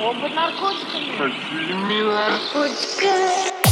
Он под наркотиками. Под наркотиками.